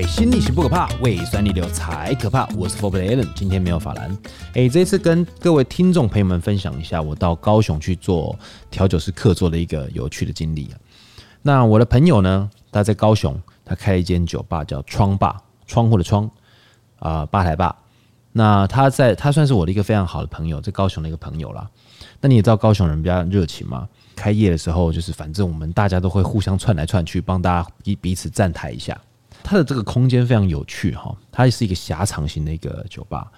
水星逆行不可怕，胃酸逆流才可怕。我是 Four Play Allen，今天没有法兰。哎，这次跟各位听众朋友们分享一下，我到高雄去做调酒师客座的一个有趣的经历。那我的朋友呢，他在高雄，他开一间酒吧，叫窗吧，窗户的窗啊，吧台吧。那他在，他算是我的一个非常好的朋友，在高雄的一个朋友啦。那你也知道高雄人比较热情嘛？开业的时候，就是反正我们大家都会互相串来串去，帮大家彼彼此站台一下。它的这个空间非常有趣哈，它是一个狭长型的一个酒吧。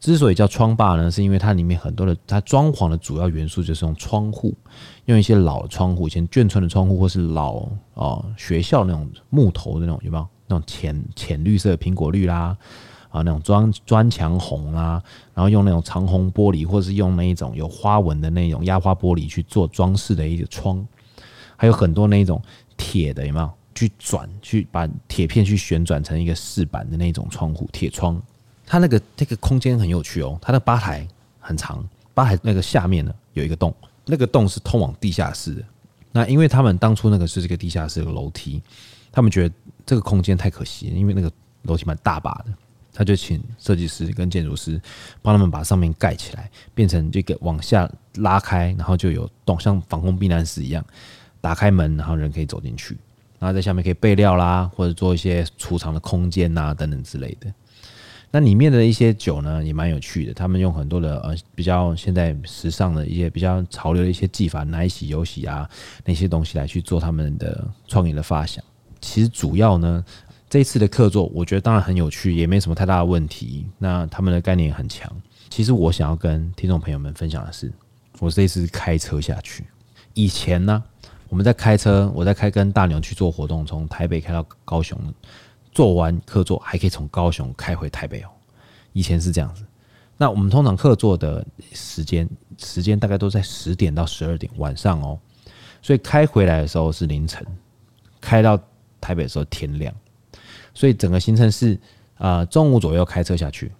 之所以叫窗吧呢，是因为它里面很多的它装潢的主要元素就是用窗户，用一些老的窗户，以前眷村的窗户，或是老哦学校那种木头的那种有没有？那种浅浅绿色苹果绿啦。啊，那种砖砖墙红啊，然后用那种长虹玻璃，或是用那一种有花纹的那种压花玻璃去做装饰的一个窗，还有很多那种铁的，有没有？去转，去把铁片去旋转成一个饰板的那种窗户，铁窗。它那个这个空间很有趣哦，它的吧台很长，吧台那个下面呢有一个洞，那个洞是通往地下室的。那因为他们当初那个是这个地下室的楼梯，他们觉得这个空间太可惜，因为那个楼梯蛮大把的。他就请设计师跟建筑师帮他们把上面盖起来，变成这个往下拉开，然后就有洞，像防空避难室一样，打开门，然后人可以走进去，然后在下面可以备料啦，或者做一些储藏的空间呐等等之类的。那里面的一些酒呢，也蛮有趣的，他们用很多的呃比较现在时尚的一些比较潮流的一些技法，奶洗、油洗啊那些东西来去做他们的创意的发想。其实主要呢。这次的客座，我觉得当然很有趣，也没什么太大的问题。那他们的概念很强。其实我想要跟听众朋友们分享的是，我这次开车下去。以前呢，我们在开车，我在开跟大牛去做活动，从台北开到高雄，做完客座还可以从高雄开回台北哦。以前是这样子。那我们通常客座的时间，时间大概都在十点到十二点晚上哦。所以开回来的时候是凌晨，开到台北的时候天亮。所以整个行程是，啊，中午左右开车下去，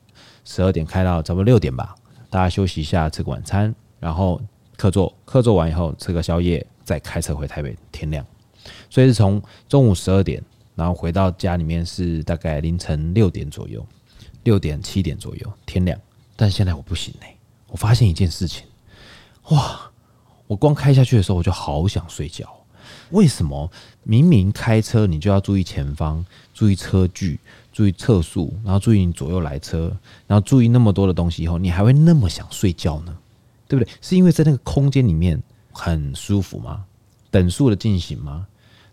十二点开到差不多六点吧，大家休息一下，吃个晚餐，然后客座，客座完以后吃个宵夜，再开车回台北，天亮。所以是从中午十二点，然后回到家里面是大概凌晨六点左右，六点七点左右天亮。但现在我不行嘞，我发现一件事情，哇，我光开下去的时候我就好想睡觉。为什么明明开车你就要注意前方、注意车距、注意测速，然后注意你左右来车，然后注意那么多的东西以后，你还会那么想睡觉呢？对不对？是因为在那个空间里面很舒服吗？等速的进行吗？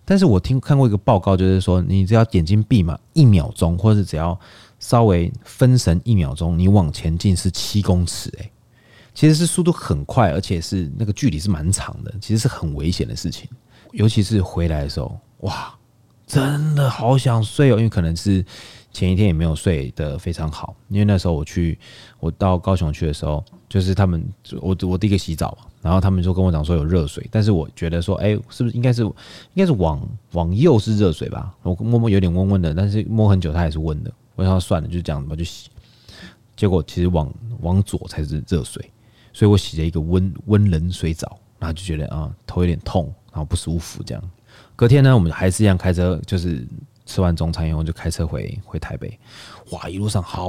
但是我听看过一个报告，就是说你只要眼睛闭嘛，一秒钟，或者是只要稍微分神一秒钟，你往前进是七公尺，诶，其实是速度很快，而且是那个距离是蛮长的，其实是很危险的事情。尤其是回来的时候，哇，真的好想睡哦！因为可能是前一天也没有睡得非常好。因为那时候我去，我到高雄去的时候，就是他们我我第一个洗澡嘛，然后他们就跟我讲说有热水，但是我觉得说，哎，是不是应该是应该是往往右是热水吧？我摸摸有点温温的，但是摸很久它还是温的。我想算了，就这样吧，就洗。结果其实往往左才是热水，所以我洗了一个温温冷水澡，然后就觉得啊，头有点痛。然后不舒服，这样。隔天呢，我们还是一样开车，就是吃完中餐以后就开车回回台北。哇，一路上好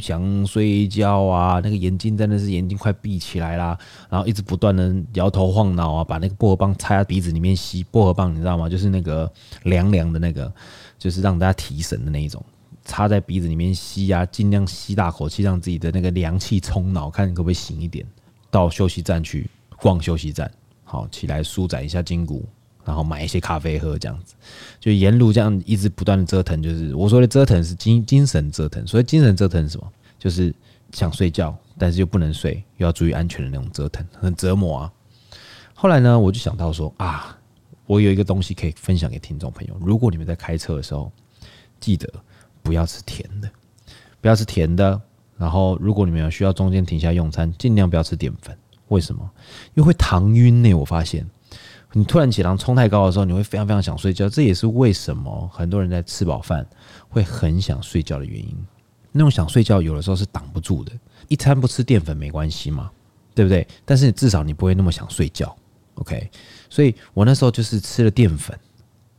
想睡觉啊，那个眼睛真的是眼睛快闭起来啦。然后一直不断的摇头晃脑啊，把那个薄荷棒插在鼻子里面吸。薄荷棒你知道吗？就是那个凉凉的那个，就是让大家提神的那一种，插在鼻子里面吸啊，尽量吸大口气，让自己的那个凉气冲脑，看可不可以醒一点。到休息站去逛休息站。好，起来舒展一下筋骨，然后买一些咖啡喝，这样子就沿路这样一直不断的折腾。就是我说的折腾是精精神折腾，所以精神折腾是什么？就是想睡觉，但是又不能睡，又要注意安全的那种折腾，很折磨啊。后来呢，我就想到说啊，我有一个东西可以分享给听众朋友。如果你们在开车的时候，记得不要吃甜的，不要吃甜的。然后，如果你们有需要中间停下用餐，尽量不要吃淀粉。为什么？因为会糖晕呢。我发现，你突然血糖冲太高的时候，你会非常非常想睡觉。这也是为什么很多人在吃饱饭会很想睡觉的原因。那种想睡觉，有的时候是挡不住的。一餐不吃淀粉没关系嘛，对不对？但是至少你不会那么想睡觉。OK，所以我那时候就是吃了淀粉，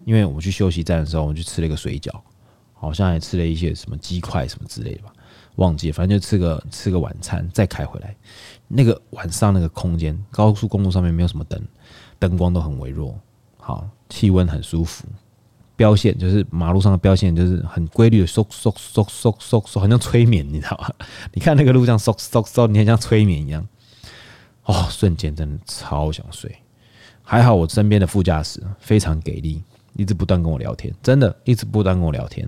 因为我们去休息站的时候，我就吃了一个水饺。好像还吃了一些什么鸡块什么之类的吧，忘记，反正就吃个吃个晚餐再开回来。那个晚上那个空间，高速公路上面没有什么灯，灯光都很微弱，好，气温很舒服。标线就是马路上的标线，就是很规律的嗖嗖嗖嗖嗖嗖，好像催眠，你知道吗？你看那个路上嗖嗖嗖，你看像催眠一样。哦，瞬间真的超想睡。还好我身边的副驾驶非常给力，一直不断跟我聊天，真的一直不断跟我聊天，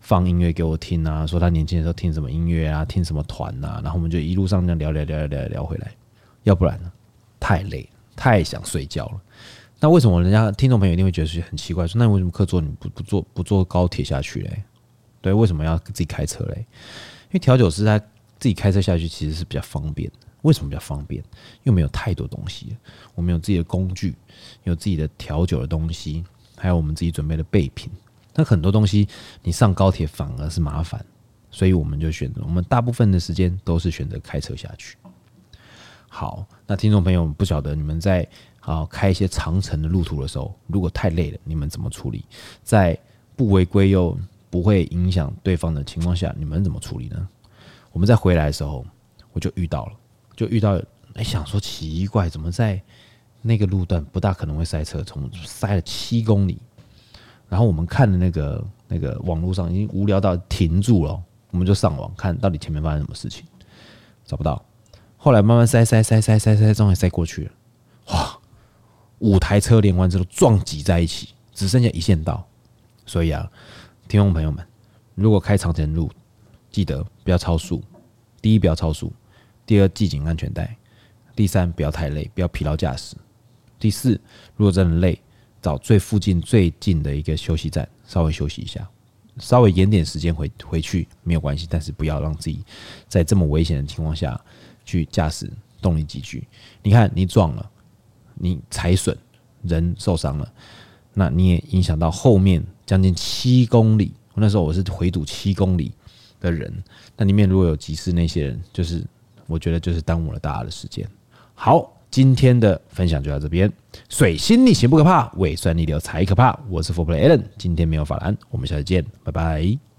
放音乐给我听啊，说他年轻的时候听什么音乐啊，听什么团呐，然后我们就一路上这样聊聊聊聊聊聊回来。要不然呢，太累，太想睡觉了。那为什么人家听众朋友一定会觉得很奇怪？说那为什么客座你不不坐不坐高铁下去嘞？对，为什么要自己开车嘞？因为调酒师他自己开车下去其实是比较方便。为什么比较方便？又没有太多东西，我们有自己的工具，有自己的调酒的东西，还有我们自己准备的备品。那很多东西你上高铁反而是麻烦，所以我们就选择我们大部分的时间都是选择开车下去。好，那听众朋友不晓得你们在。啊，开一些长程的路途的时候，如果太累了，你们怎么处理？在不违规又不会影响对方的情况下，你们怎么处理呢？我们在回来的时候，我就遇到了，就遇到，哎，想说奇怪，怎么在那个路段不大可能会塞车，从塞了七公里，然后我们看的那个那个网络上已经无聊到停住了，我们就上网看到底前面发生什么事情，找不到，后来慢慢塞塞塞塞塞塞，终于塞过去了，哇！五台车连完之后撞击在一起，只剩下一线道。所以啊，听众朋友们，如果开长程路，记得不要超速。第一，不要超速；第二，系紧安全带；第三，不要太累，不要疲劳驾驶；第四，如果真的累，找最附近最近的一个休息站，稍微休息一下，稍微延点时间回回去没有关系，但是不要让自己在这么危险的情况下去驾驶，动力急剧。你看，你撞了。你财损，人受伤了，那你也影响到后面将近七公里。那时候我是回堵七公里的人，那里面如果有急事，那些人就是我觉得就是耽误了大家的时间。好，今天的分享就到这边。水星逆行不可怕，胃酸逆流才可怕。我是 f o r Play Allen，今天没有法兰，我们下次见，拜拜。